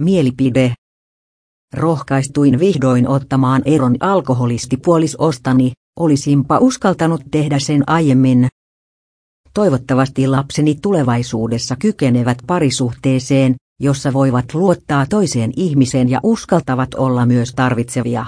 Mielipide. Rohkaistuin vihdoin ottamaan eron alkoholistipuolisostani, olisinpa uskaltanut tehdä sen aiemmin. Toivottavasti lapseni tulevaisuudessa kykenevät parisuhteeseen, jossa voivat luottaa toiseen ihmiseen ja uskaltavat olla myös tarvitsevia.